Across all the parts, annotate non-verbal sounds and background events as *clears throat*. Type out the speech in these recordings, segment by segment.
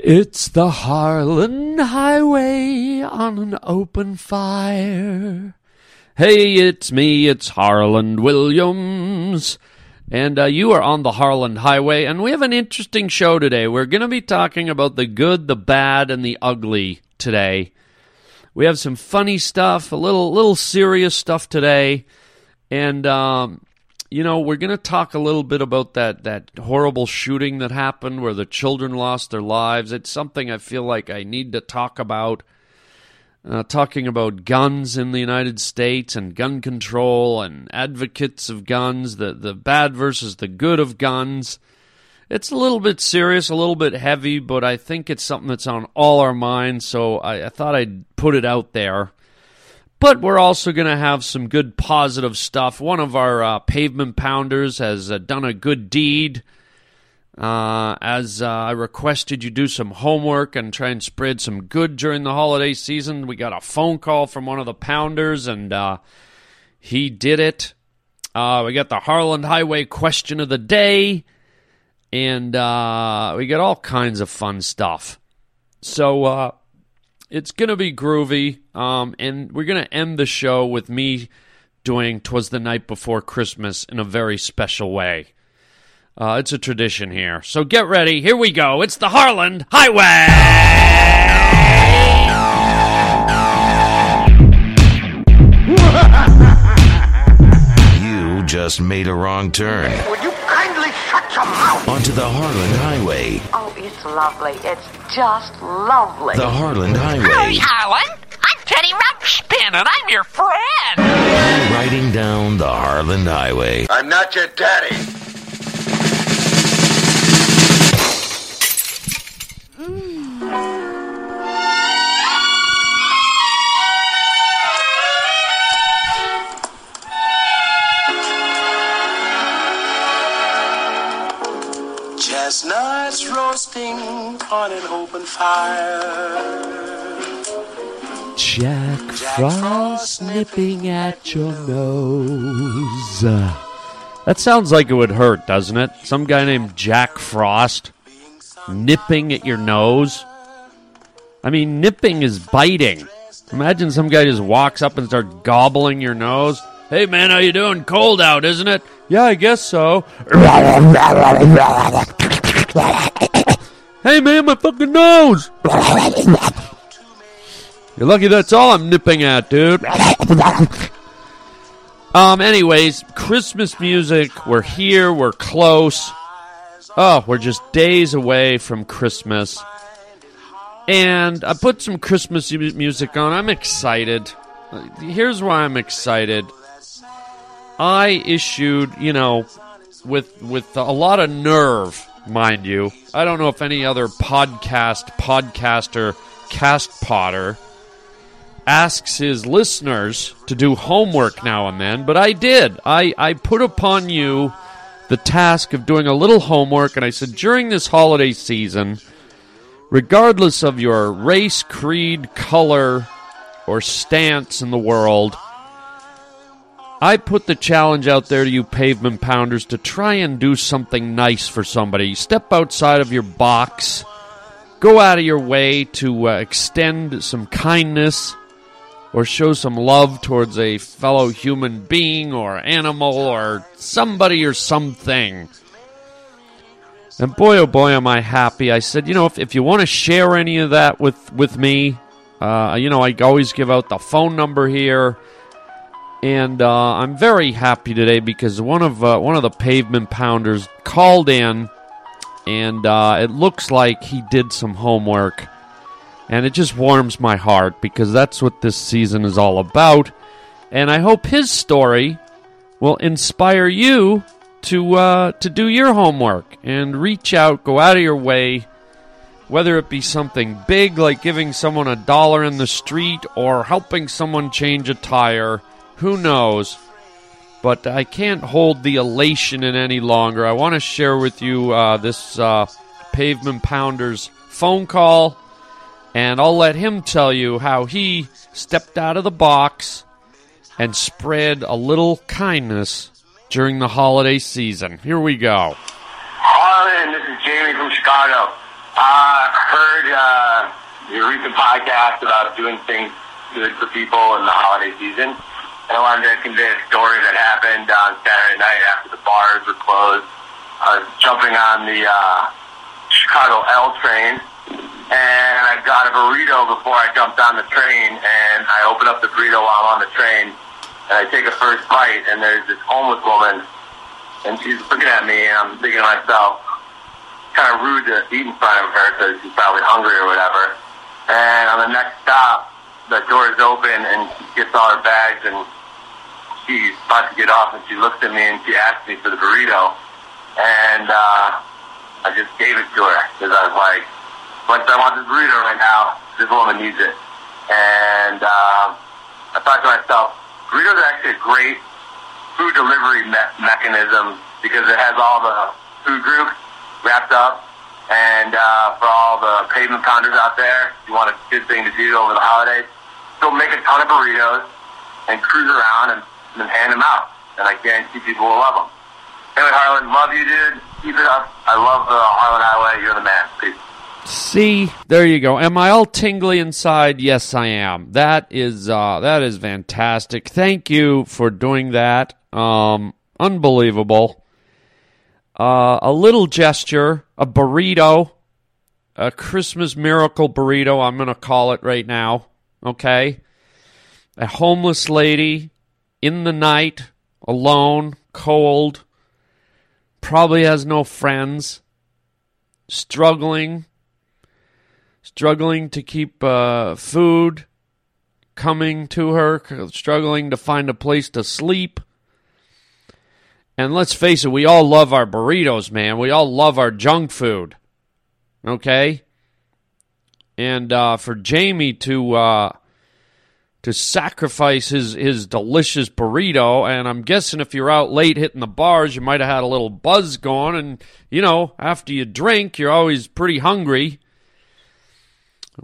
It's the Harlan Highway on an open fire. Hey, it's me, it's Harlan Williams. And uh, you are on the Harlan Highway, and we have an interesting show today. We're going to be talking about the good, the bad, and the ugly today. We have some funny stuff, a little little serious stuff today, and um, you know we're going to talk a little bit about that that horrible shooting that happened where the children lost their lives. It's something I feel like I need to talk about. Uh, talking about guns in the United States and gun control and advocates of guns, the the bad versus the good of guns. It's a little bit serious, a little bit heavy, but I think it's something that's on all our minds, so I, I thought I'd put it out there. But we're also going to have some good positive stuff. One of our uh, pavement pounders has uh, done a good deed. Uh, as uh, I requested you do some homework and try and spread some good during the holiday season, we got a phone call from one of the pounders, and uh, he did it. Uh, we got the Harlan Highway question of the day and we get all kinds of fun stuff. So it's gonna be groovy, um, and we're gonna end the show with me doing "Twas the Night Before Christmas" in a very special way. Uh, it's a tradition here, so get ready. Here we go. It's the Harlan Highway. *laughs* you just made a wrong turn. Onto the Harlan Highway. Oh, it's lovely. It's just lovely. The Harlan Highway. Howdy, Harlan. I'm Teddy Ruxpin, and I'm your friend. Riding down the Harlan Highway. I'm not your daddy. Fire. Jack Frost nipping at your nose. That sounds like it would hurt, doesn't it? Some guy named Jack Frost nipping at your nose. I mean, nipping is biting. Imagine some guy just walks up and starts gobbling your nose. Hey man, how you doing? Cold out, isn't it? Yeah, I guess so. Hey man, my fucking nose! You're lucky that's all I'm nipping at, dude. um, anyways, Christmas music. We're here, we're close. Oh, we're just days away from Christmas. And I put some Christmas music on. I'm excited. Here's why I'm excited. I issued, you know, with with a lot of nerve, mind you. I don't know if any other podcast podcaster cast potter asks his listeners to do homework now and then, but I did. I, I put upon you the task of doing a little homework, and I said during this holiday season, regardless of your race, creed, color, or stance in the world, I put the challenge out there to you pavement pounders to try and do something nice for somebody. Step outside of your box. Go out of your way to uh, extend some kindness or show some love towards a fellow human being or animal or somebody or something. And boy, oh boy, am I happy. I said, you know, if, if you want to share any of that with, with me, uh, you know, I always give out the phone number here and uh, I'm very happy today because one of uh, one of the pavement pounders called in, and uh, it looks like he did some homework, and it just warms my heart because that's what this season is all about, and I hope his story will inspire you to uh, to do your homework and reach out, go out of your way. Whether it be something big like giving someone a dollar in the street or helping someone change a tire, who knows? But I can't hold the elation in any longer. I want to share with you uh, this uh, Pavement Pounder's phone call, and I'll let him tell you how he stepped out of the box and spread a little kindness during the holiday season. Here we go. Harlan, this is Jamie from Chicago. I heard your recent podcast about doing things good for people in the holiday season. I wanted to convey a story that happened on Saturday night after the bars were closed. I was jumping on the uh, Chicago L train, and I got a burrito before I jumped on the train, and I open up the burrito while I'm on the train, and I take a first bite, and there's this homeless woman, and she's looking at me, and I'm thinking to myself, kind of rude to eat in front of her because she's probably hungry or whatever. And on the next stop, the door is open, and she gets all her bags, and she's about to get off, and she looked at me, and she asked me for the burrito, and uh, I just gave it to her because I was like, "Once I want this burrito right now. This woman needs it." And uh, I thought to myself, burritos are actually a great food delivery me- mechanism because it has all the food groups wrapped up. And uh, for all the pavement pounders out there, you want a good thing to do over the holidays, go make a ton of burritos and cruise around and, and then hand them out. And I guarantee people will love them. Anyway, Harlan, love you, dude. Keep it up. I love the Harlan Highway. You're the man. Peace. See, there you go. Am I all tingly inside? Yes, I am. That is uh, that is fantastic. Thank you for doing that. Um, unbelievable. Uh, a little gesture, a burrito, a Christmas miracle burrito. I'm gonna call it right now. Okay, a homeless lady in the night, alone, cold, probably has no friends, struggling struggling to keep uh, food coming to her, struggling to find a place to sleep. And let's face it, we all love our burritos, man. We all love our junk food. Okay? And uh, for Jamie to uh, to sacrifice his, his delicious burrito, and I'm guessing if you're out late hitting the bars, you might have had a little buzz going, and you know, after you drink, you're always pretty hungry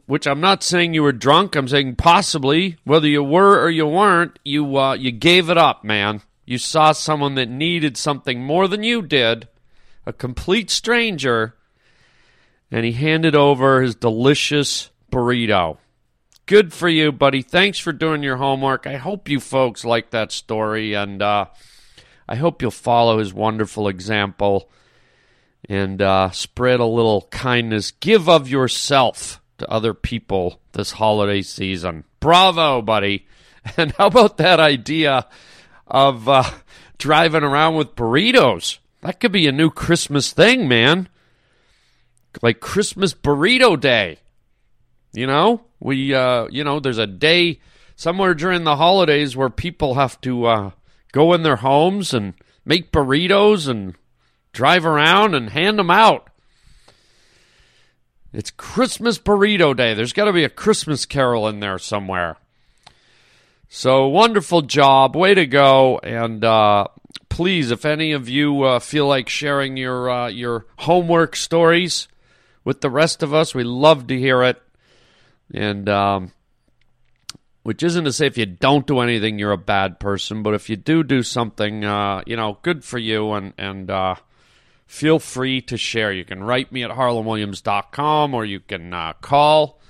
which I'm not saying you were drunk. I'm saying possibly, whether you were or you weren't, you uh, you gave it up, man. You saw someone that needed something more than you did, a complete stranger, and he handed over his delicious burrito. Good for you, buddy. Thanks for doing your homework. I hope you folks like that story, and uh, I hope you'll follow his wonderful example and uh, spread a little kindness. Give of yourself to other people this holiday season. Bravo, buddy. *laughs* And how about that idea of uh, driving around with burritos? That could be a new Christmas thing, man. Like Christmas burrito day. You know, we, uh, you know, there's a day somewhere during the holidays where people have to uh, go in their homes and make burritos and drive around and hand them out. It's Christmas Burrito Day. There's got to be a Christmas carol in there somewhere. So wonderful job. Way to go. And uh, please, if any of you uh, feel like sharing your, uh, your homework stories with the rest of us, we love to hear it. And um, which isn't to say if you don't do anything, you're a bad person. But if you do do something, uh, you know, good for you. And, and uh, feel free to share. You can write me at harlanwilliams.com or you can uh, call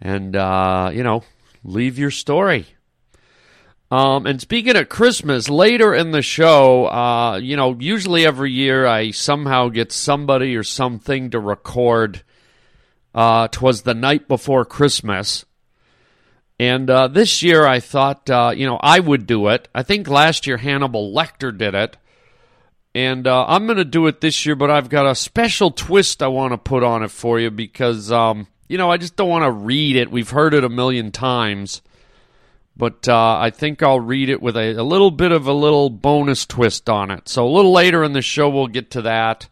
and, uh, you know, leave your story. Um, and speaking of Christmas, later in the show, uh, you know, usually every year I somehow get somebody or something to record. Uh, twas the night before Christmas. And uh, this year I thought, uh, you know, I would do it. I think last year Hannibal Lecter did it. And uh, I'm going to do it this year, but I've got a special twist I want to put on it for you because, um, you know, I just don't want to read it. We've heard it a million times. But uh, I think I'll read it with a, a, little bit of a little bonus twist on it. So a little later in the show, we'll get to that.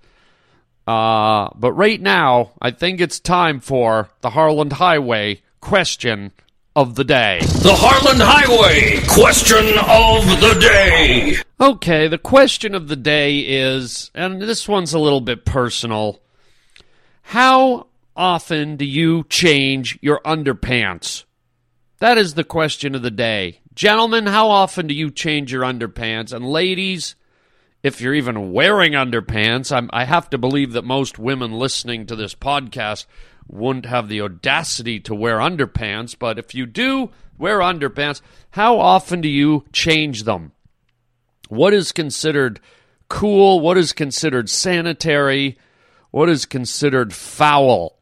Uh, but right now, I think it's time for the Harlan Highway question of the day. The Harlan Highway question of the day. Okay, the question of the day is, and this one's a little bit personal. How often do you change your underpants? That is the question of the day. Gentlemen, how often do you change your underpants? And ladies, if you're even wearing underpants. I'm, I have to believe that most women listening to this podcast wouldn't have the audacity to wear underpants. But if you do wear underpants, how often do you change them? What is considered cool? What is considered sanitary? What is considered foul?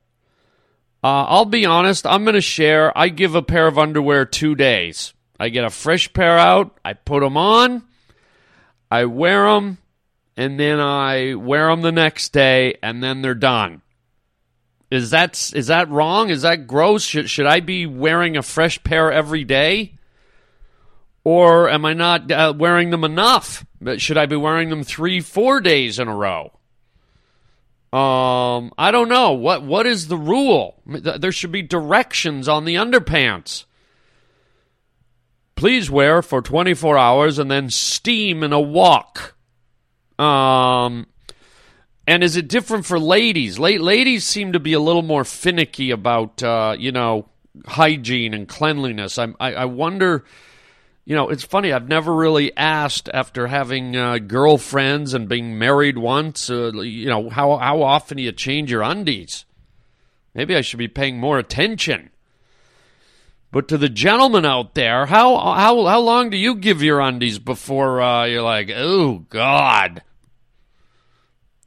Uh, I'll be honest, I'm going to share. I give a pair of underwear two days. I get a fresh pair out, I put them on, I wear them, and then I wear them the next day, and then they're done. Is that is that wrong? Is that gross? Should should I be wearing a fresh pair every day? Or am I not uh, wearing them enough? Should I be wearing them three, four days in a row? Um, I don't know. What what is the rule? There should be directions on the underpants. Please wear for 24 hours and then steam in a walk. Um, and is it different for ladies? La- ladies seem to be a little more finicky about, uh, you know, hygiene and cleanliness. I, I, I wonder you know, it's funny. I've never really asked after having uh, girlfriends and being married once. Uh, you know, how how often do you change your undies? Maybe I should be paying more attention. But to the gentlemen out there, how how how long do you give your undies before uh, you're like, oh God?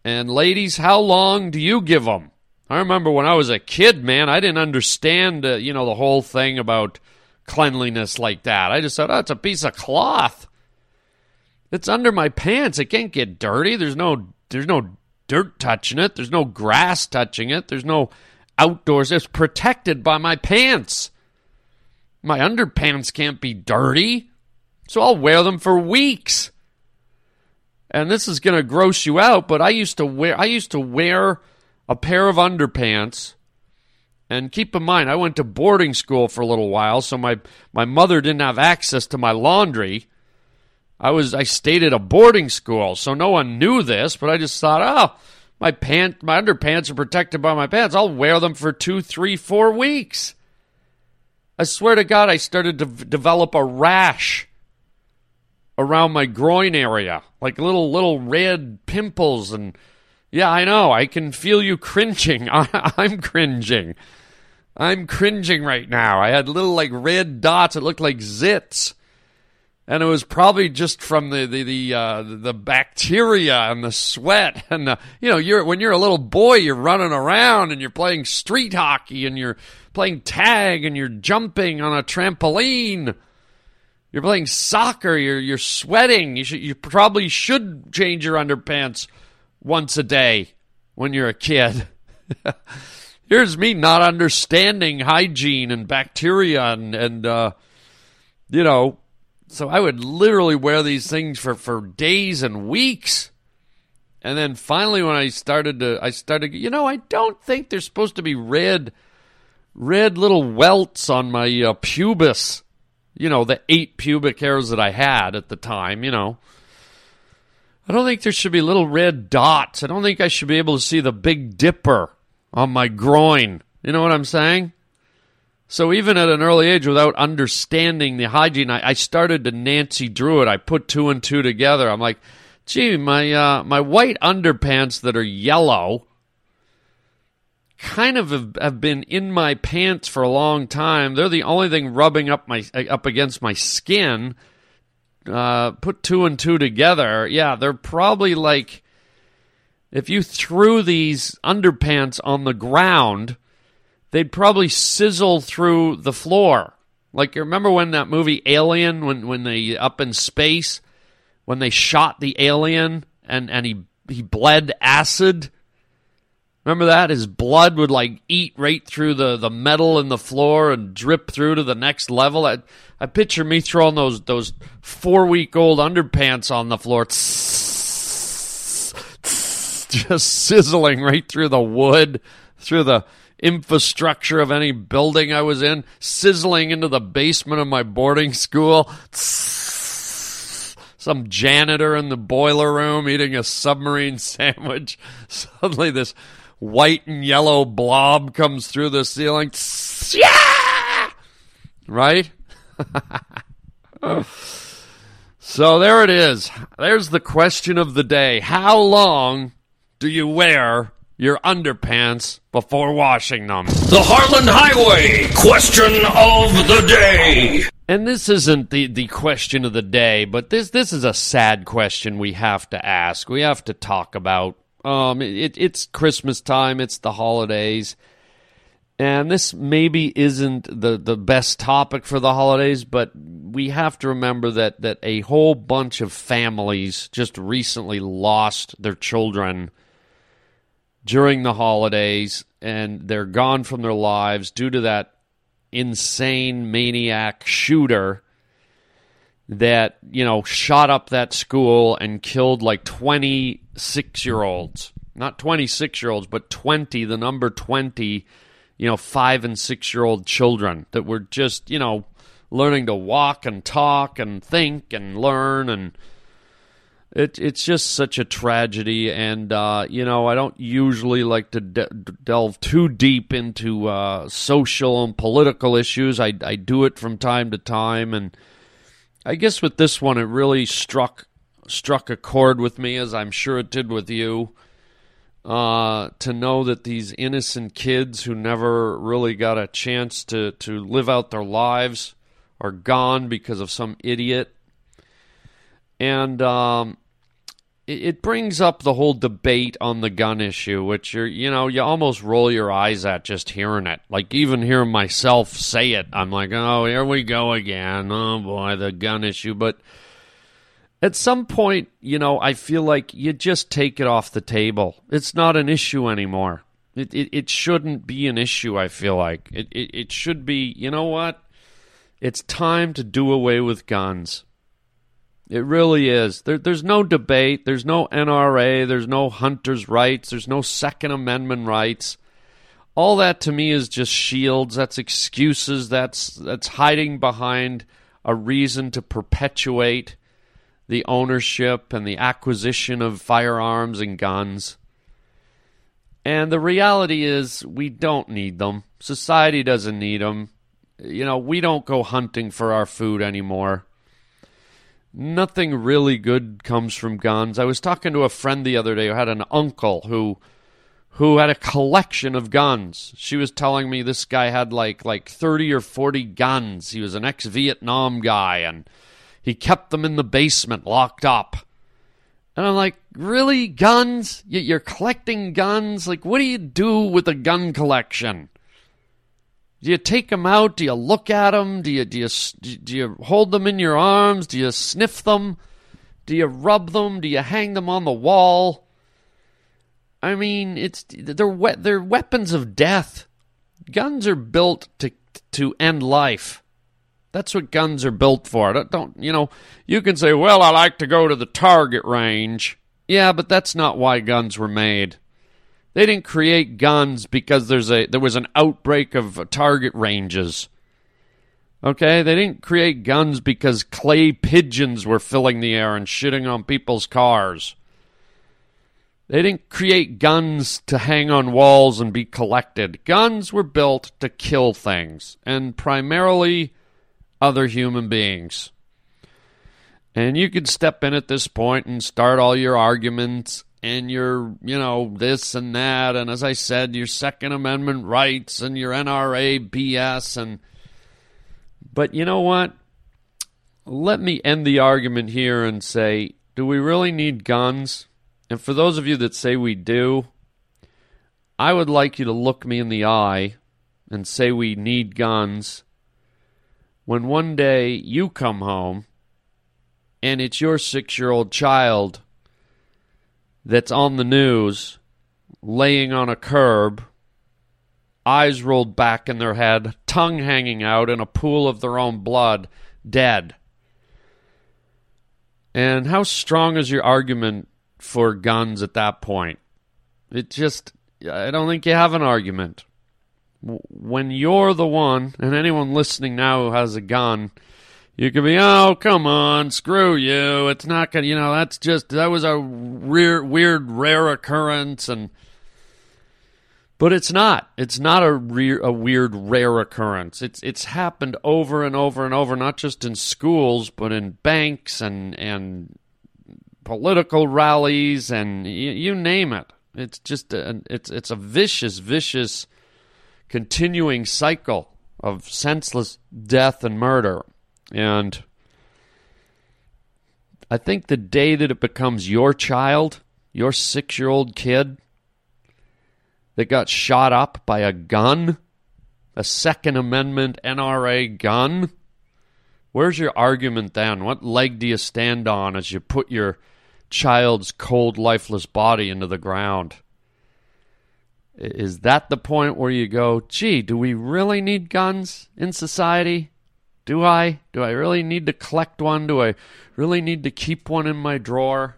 And ladies, how long do you give them? I remember when I was a kid, man, I didn't understand, uh, you know, the whole thing about cleanliness like that. I just thought, oh, it's a piece of cloth. It's under my pants. It can't get dirty. There's no there's no dirt touching it. There's no grass touching it. There's no outdoors. It's protected by my pants. My underpants can't be dirty. So I'll wear them for weeks. And this is going to gross you out, but I used to wear I used to wear a pair of underpants and keep in mind, I went to boarding school for a little while, so my, my mother didn't have access to my laundry. I was I stayed at a boarding school, so no one knew this, but I just thought, oh, my pant my underpants are protected by my pants. I'll wear them for two, three, four weeks. I swear to God, I started to develop a rash around my groin area, like little little red pimples and yeah, I know. I can feel you cringing. *laughs* I, am cringing. I'm cringing right now. I had little like red dots. It looked like zits, and it was probably just from the the the, uh, the bacteria and the sweat and the, you know you're when you're a little boy you're running around and you're playing street hockey and you're playing tag and you're jumping on a trampoline. You're playing soccer. You're you're sweating. You should you probably should change your underpants once a day when you're a kid. *laughs* Here's me not understanding hygiene and bacteria and, and uh, you know, so I would literally wear these things for, for days and weeks. And then finally, when I started to, I started, you know, I don't think there's supposed to be red, red little welts on my uh, pubis. You know, the eight pubic hairs that I had at the time, you know. I don't think there should be little red dots. I don't think I should be able to see the Big Dipper on my groin. You know what I'm saying? So even at an early age, without understanding the hygiene, I, I started to Nancy Drew it. I put two and two together. I'm like, gee, my uh, my white underpants that are yellow kind of have, have been in my pants for a long time. They're the only thing rubbing up my up against my skin uh, put two and two together, yeah, they're probably like if you threw these underpants on the ground, they'd probably sizzle through the floor. Like you remember when that movie Alien, when when they up in space, when they shot the alien and and he he bled acid. Remember that his blood would like eat right through the the metal in the floor and drip through to the next level. I, I picture me throwing those those four week old underpants on the floor, *laughs* just sizzling right through the wood, through the infrastructure of any building I was in, sizzling into the basement of my boarding school. *laughs* Some janitor in the boiler room eating a submarine *laughs* sandwich. Suddenly, this white and yellow blob comes through the ceiling. *laughs* Yeah! Right? So there it is. There's the question of the day. How long do you wear your underpants before washing them? The Harlan Highway question of the day. And this isn't the, the question of the day, but this this is a sad question we have to ask. We have to talk about. Um, it, it's Christmas time. It's the holidays, and this maybe isn't the the best topic for the holidays, but we have to remember that that a whole bunch of families just recently lost their children during the holidays, and they're gone from their lives due to that insane maniac shooter that you know shot up that school and killed like 26 year olds not 26 year olds but 20 the number 20 you know 5 and 6 year old children that were just you know learning to walk and talk and think and learn and it, it's just such a tragedy, and uh, you know I don't usually like to de- delve too deep into uh, social and political issues. I, I do it from time to time, and I guess with this one, it really struck struck a chord with me, as I'm sure it did with you. Uh, to know that these innocent kids who never really got a chance to, to live out their lives are gone because of some idiot. And um, it, brings up the whole debate on the gun issue, which you're, you know, you almost roll your eyes at just hearing it. Like even hearing myself say it, I'm like, oh, here we go again. Oh boy, the gun issue. But at some point, you know, I feel like you just take it off the table. It's not an issue anymore. It it, it shouldn't be an issue. I feel like it, it it should be. You know what? It's time to do away with guns. It really is. There, there's no debate. There's no NRA. There's no hunters' rights. There's no Second Amendment rights. All that to me is just shields. That's excuses. That's that's hiding behind a reason to perpetuate the ownership and the acquisition of firearms and guns. And the reality is, we don't need them. Society doesn't need them. You know, we don't go hunting for our food anymore nothing really good comes from guns. I was talking to a friend the other day who had an uncle who who had a collection of guns. She was telling me this guy had like like 30 or 40 guns. He was an ex-Vietnam guy and he kept them in the basement locked up. And I'm like, "Really? Guns? You're collecting guns? Like what do you do with a gun collection?" Do you take them out? Do you look at them? Do you do you do you hold them in your arms? Do you sniff them? Do you rub them? Do you hang them on the wall? I mean, it's they're we- they're weapons of death. Guns are built to to end life. That's what guns are built for. Don't, don't you know? You can say, "Well, I like to go to the target range." Yeah, but that's not why guns were made. They didn't create guns because there's a there was an outbreak of target ranges. Okay, they didn't create guns because clay pigeons were filling the air and shitting on people's cars. They didn't create guns to hang on walls and be collected. Guns were built to kill things, and primarily other human beings. And you could step in at this point and start all your arguments and your, you know, this and that, and as I said, your Second Amendment rights and your NRA BS, and but you know what? Let me end the argument here and say, do we really need guns? And for those of you that say we do, I would like you to look me in the eye and say we need guns when one day you come home and it's your six year old child that's on the news laying on a curb, eyes rolled back in their head, tongue hanging out in a pool of their own blood, dead. And how strong is your argument for guns at that point? It just, I don't think you have an argument. When you're the one, and anyone listening now who has a gun, you could be, oh, come on, screw you. It's not going to, you know, that's just, that was a weird, weird, rare occurrence. And, But it's not. It's not a, re- a weird rare occurrence. It's it's happened over and over and over, not just in schools, but in banks and and political rallies and y- you name it. It's just a, it's it's a vicious, vicious, continuing cycle of senseless death and murder. And I think the day that it becomes your child, your six year old kid, that got shot up by a gun, a Second Amendment NRA gun, where's your argument then? What leg do you stand on as you put your child's cold, lifeless body into the ground? Is that the point where you go, gee, do we really need guns in society? Do I? Do I really need to collect one? Do I really need to keep one in my drawer?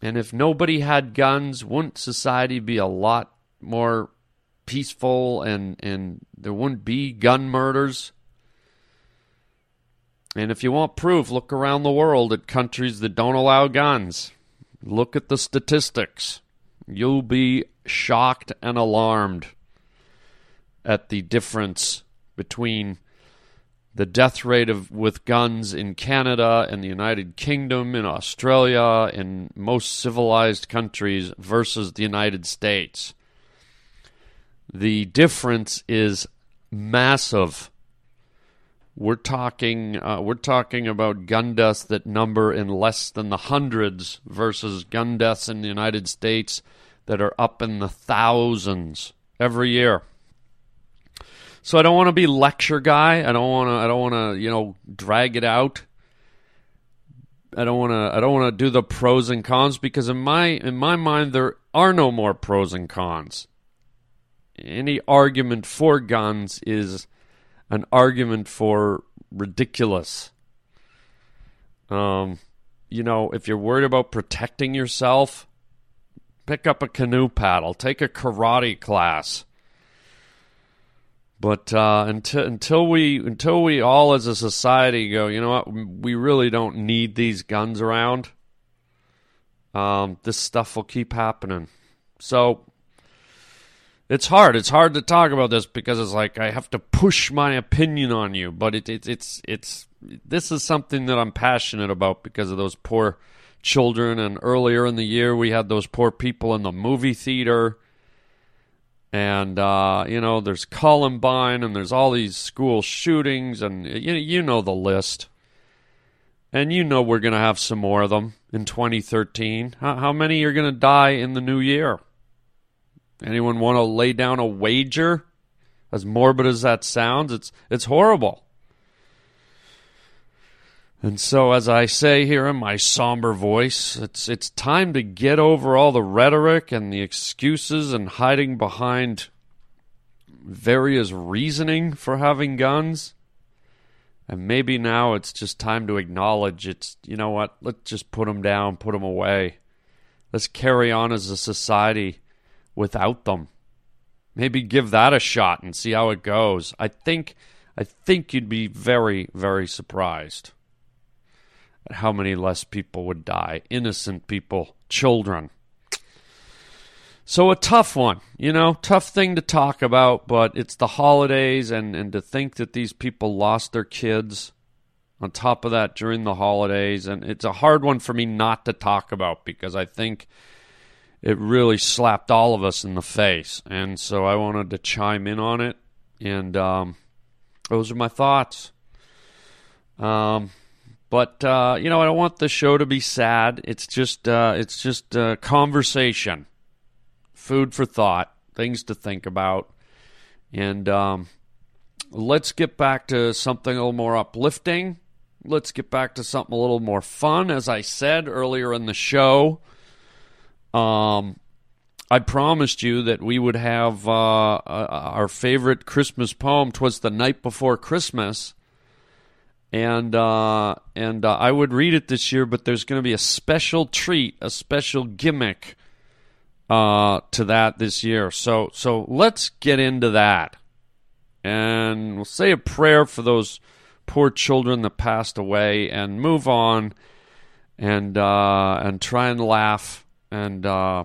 And if nobody had guns, wouldn't society be a lot more peaceful and, and there wouldn't be gun murders? And if you want proof, look around the world at countries that don't allow guns. Look at the statistics. You'll be shocked and alarmed at the difference between the death rate of with guns in Canada and the United Kingdom, in Australia, in most civilized countries versus the United States. The difference is massive. We're talking uh, we're talking about gun deaths that number in less than the hundreds versus gun deaths in the United States that are up in the thousands every year. So I don't want to be lecture guy. I don't want to. I don't want to. You know, drag it out. I don't want to. I don't want to do the pros and cons because in my in my mind there are no more pros and cons. Any argument for guns is an argument for ridiculous. Um, you know, if you're worried about protecting yourself, pick up a canoe paddle, take a karate class. But uh, until until we until we all as a society go, you know what, we really don't need these guns around. Um, this stuff will keep happening. So it's hard. It's hard to talk about this because it's like I have to push my opinion on you. But it, it it's it's this is something that I'm passionate about because of those poor children. And earlier in the year, we had those poor people in the movie theater and uh, you know there's Columbine and there's all these school shootings and you you know the list, and you know we're gonna have some more of them in 2013. How, how many are gonna die in the new year? Anyone want to lay down a wager? As morbid as that sounds, it's it's horrible. And so, as I say here in my somber voice, it's it's time to get over all the rhetoric and the excuses and hiding behind various reasoning for having guns. And maybe now it's just time to acknowledge it's, you know what, let's just put them down, put them away. Let's carry on as a society without them. Maybe give that a shot and see how it goes. I think I think you'd be very very surprised at how many less people would die innocent people, children. So a tough one, you know, tough thing to talk about, but it's the holidays and, and to think that these people lost their kids on top of that during the holidays and it's a hard one for me not to talk about because I think it really slapped all of us in the face. And so I wanted to chime in on it and um, those are my thoughts. Um, but uh, you know, I don't want the show to be sad. It's just uh, it's just uh, conversation, food for thought, things to think about, and um, let's get back to something a little more uplifting. Let's get back to something a little more fun. As I said earlier in the show, um, I promised you that we would have uh, uh, our favorite Christmas poem. Twas the night before Christmas and uh, and uh, I would read it this year, but there's going to be a special treat, a special gimmick uh, to that this year. So so let's get into that, and we'll say a prayer for those poor children that passed away, and move on, and uh, and try and laugh, and uh,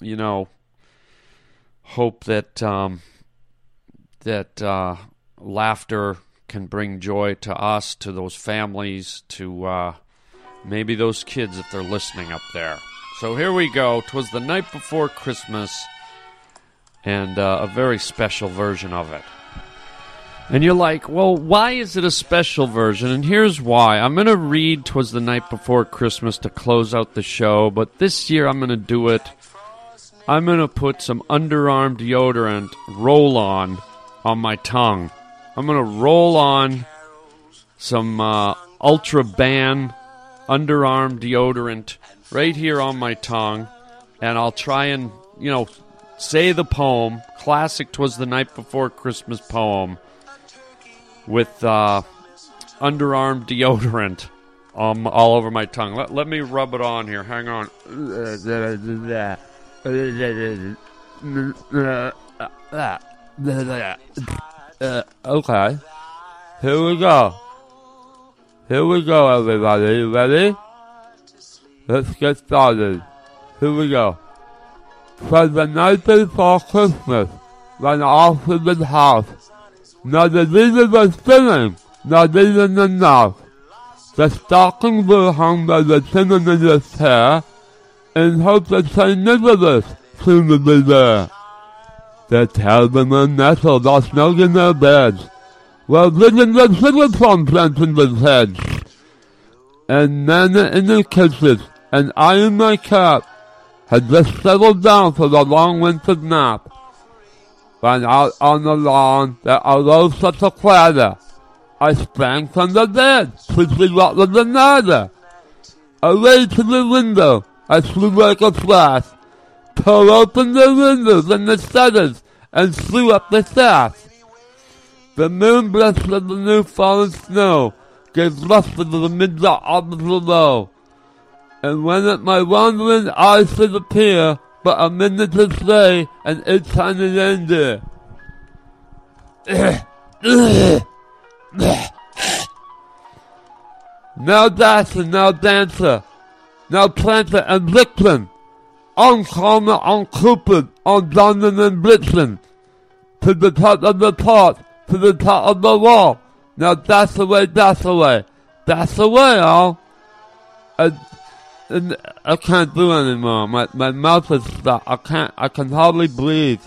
you know hope that um, that uh, laughter can bring joy to us, to those families, to uh, maybe those kids if they're listening up there. So here we go. Twas the night before Christmas, and uh, a very special version of it. And you're like, well, why is it a special version? And here's why. I'm going to read Twas the Night Before Christmas to close out the show, but this year I'm going to do it. I'm going to put some underarm deodorant roll on on my tongue. I'm going to roll on some uh, Ultra Ban underarm deodorant right here on my tongue, and I'll try and, you know, say the poem. Classic Twas the Night Before Christmas poem with uh, underarm deodorant um, all over my tongue. Let, let me rub it on here. Hang on. *laughs* Uh, okay. Here we go. Here we go, everybody. Ready? Let's get started. Here we go. For the night before Christmas, when all in the house, not the leader was spinning, not even enough. The stockings were hung by the cinnamon hair, in hopes that St. Nicholas soon would be there. The Talbot nestled all snug in their beds, while living the sugar plum plants in the heads. And Nana in the kitchen, and I in my cap, had just settled down for the long winter nap. When out on the lawn there arose such a clatter, I sprang from the bed, quickly what was the matter? Away to the window, I flew like a flash, tore open the windows and the shutters, and flew up the sash. The moon blessed with the new fallen snow, gave luster to the midnight of below. And when at my wandering eyes should appear, but a minute to stay, and it's time to end now dasher, now dancer, now planter and vixen, on Comer, on London and Blitzen, to the top of the pot, to the top of the wall. Now dash away, dash away, dash away, all. And, and I can't do anymore. My my mouth is stuck. I can't. I can hardly breathe.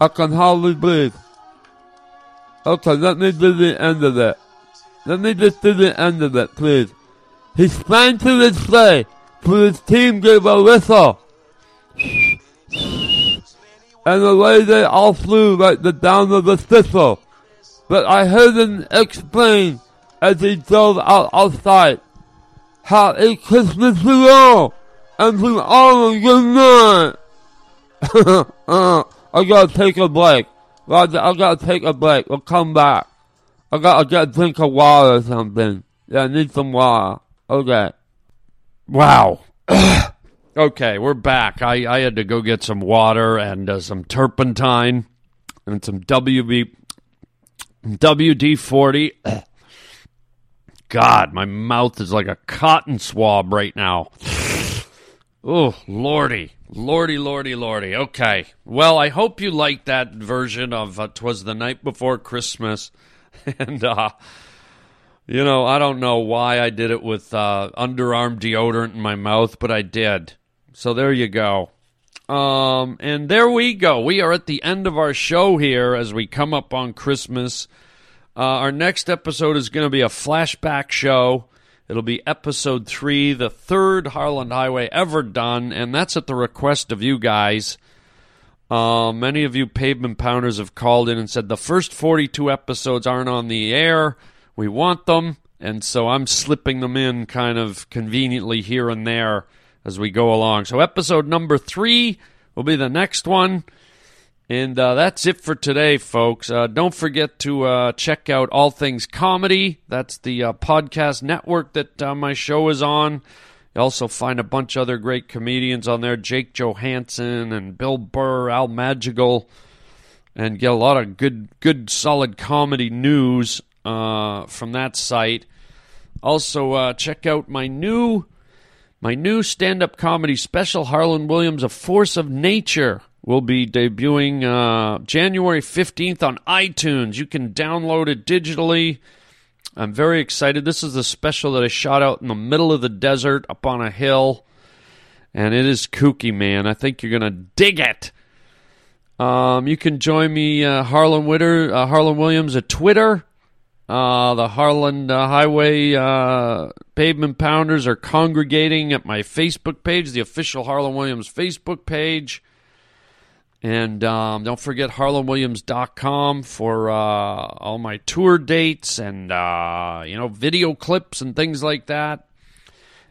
I can hardly breathe. Okay, let me do the end of it. Let me just do the end of it, please. He sprang to his sleigh, for his team gave a whistle. And away they all flew like the down of a thistle. But I heard him explain as he drove out outside how a Christmas to all and to all a good night. I gotta take a break. Roger, I gotta take a break. We'll come back. I gotta get a drink of water or something. Yeah, I need some water. Okay. Wow. *clears throat* okay, we're back. I, I had to go get some water and uh, some turpentine and some WB WD forty. *clears throat* God, my mouth is like a cotton swab right now. *sniffs* Oh, lordy. Lordy, lordy, lordy. Okay. Well, I hope you liked that version of uh, Twas the Night Before Christmas. *laughs* and, uh, you know, I don't know why I did it with uh, underarm deodorant in my mouth, but I did. So there you go. Um, and there we go. We are at the end of our show here as we come up on Christmas. Uh, our next episode is going to be a flashback show. It'll be episode three, the third Harlan Highway ever done, and that's at the request of you guys. Uh, many of you pavement pounders have called in and said the first 42 episodes aren't on the air. We want them, and so I'm slipping them in kind of conveniently here and there as we go along. So, episode number three will be the next one. And uh, that's it for today, folks. Uh, don't forget to uh, check out All Things Comedy. That's the uh, podcast network that uh, my show is on. You also find a bunch of other great comedians on there Jake Johannsen and Bill Burr, Al Madrigal, and get a lot of good, good, solid comedy news uh, from that site. Also, check out my new my new stand-up comedy special, Harlan Williams, A Force of Nature will be debuting uh, January 15th on iTunes. You can download it digitally. I'm very excited. This is the special that I shot out in the middle of the desert up on a hill. And it is kooky, man. I think you're going to dig it. Um, you can join me, uh, Harlan Witter, uh, Harlan Williams at Twitter. Uh, the Harlan uh, Highway uh, Pavement Pounders are congregating at my Facebook page, the official Harlan Williams Facebook page. And um, don't forget harlanwilliams.com for uh, all my tour dates and, uh, you know, video clips and things like that.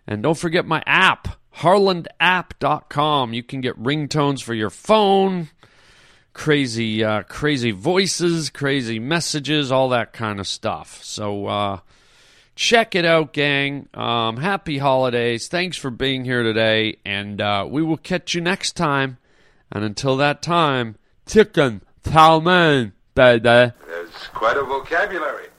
And don't forget my app, harlandapp.com. You can get ringtones for your phone, crazy, uh, crazy voices, crazy messages, all that kind of stuff. So uh, check it out, gang. Um, happy holidays. Thanks for being here today. And uh, we will catch you next time. And until that time, chicken, mein, baby. There's quite a vocabulary.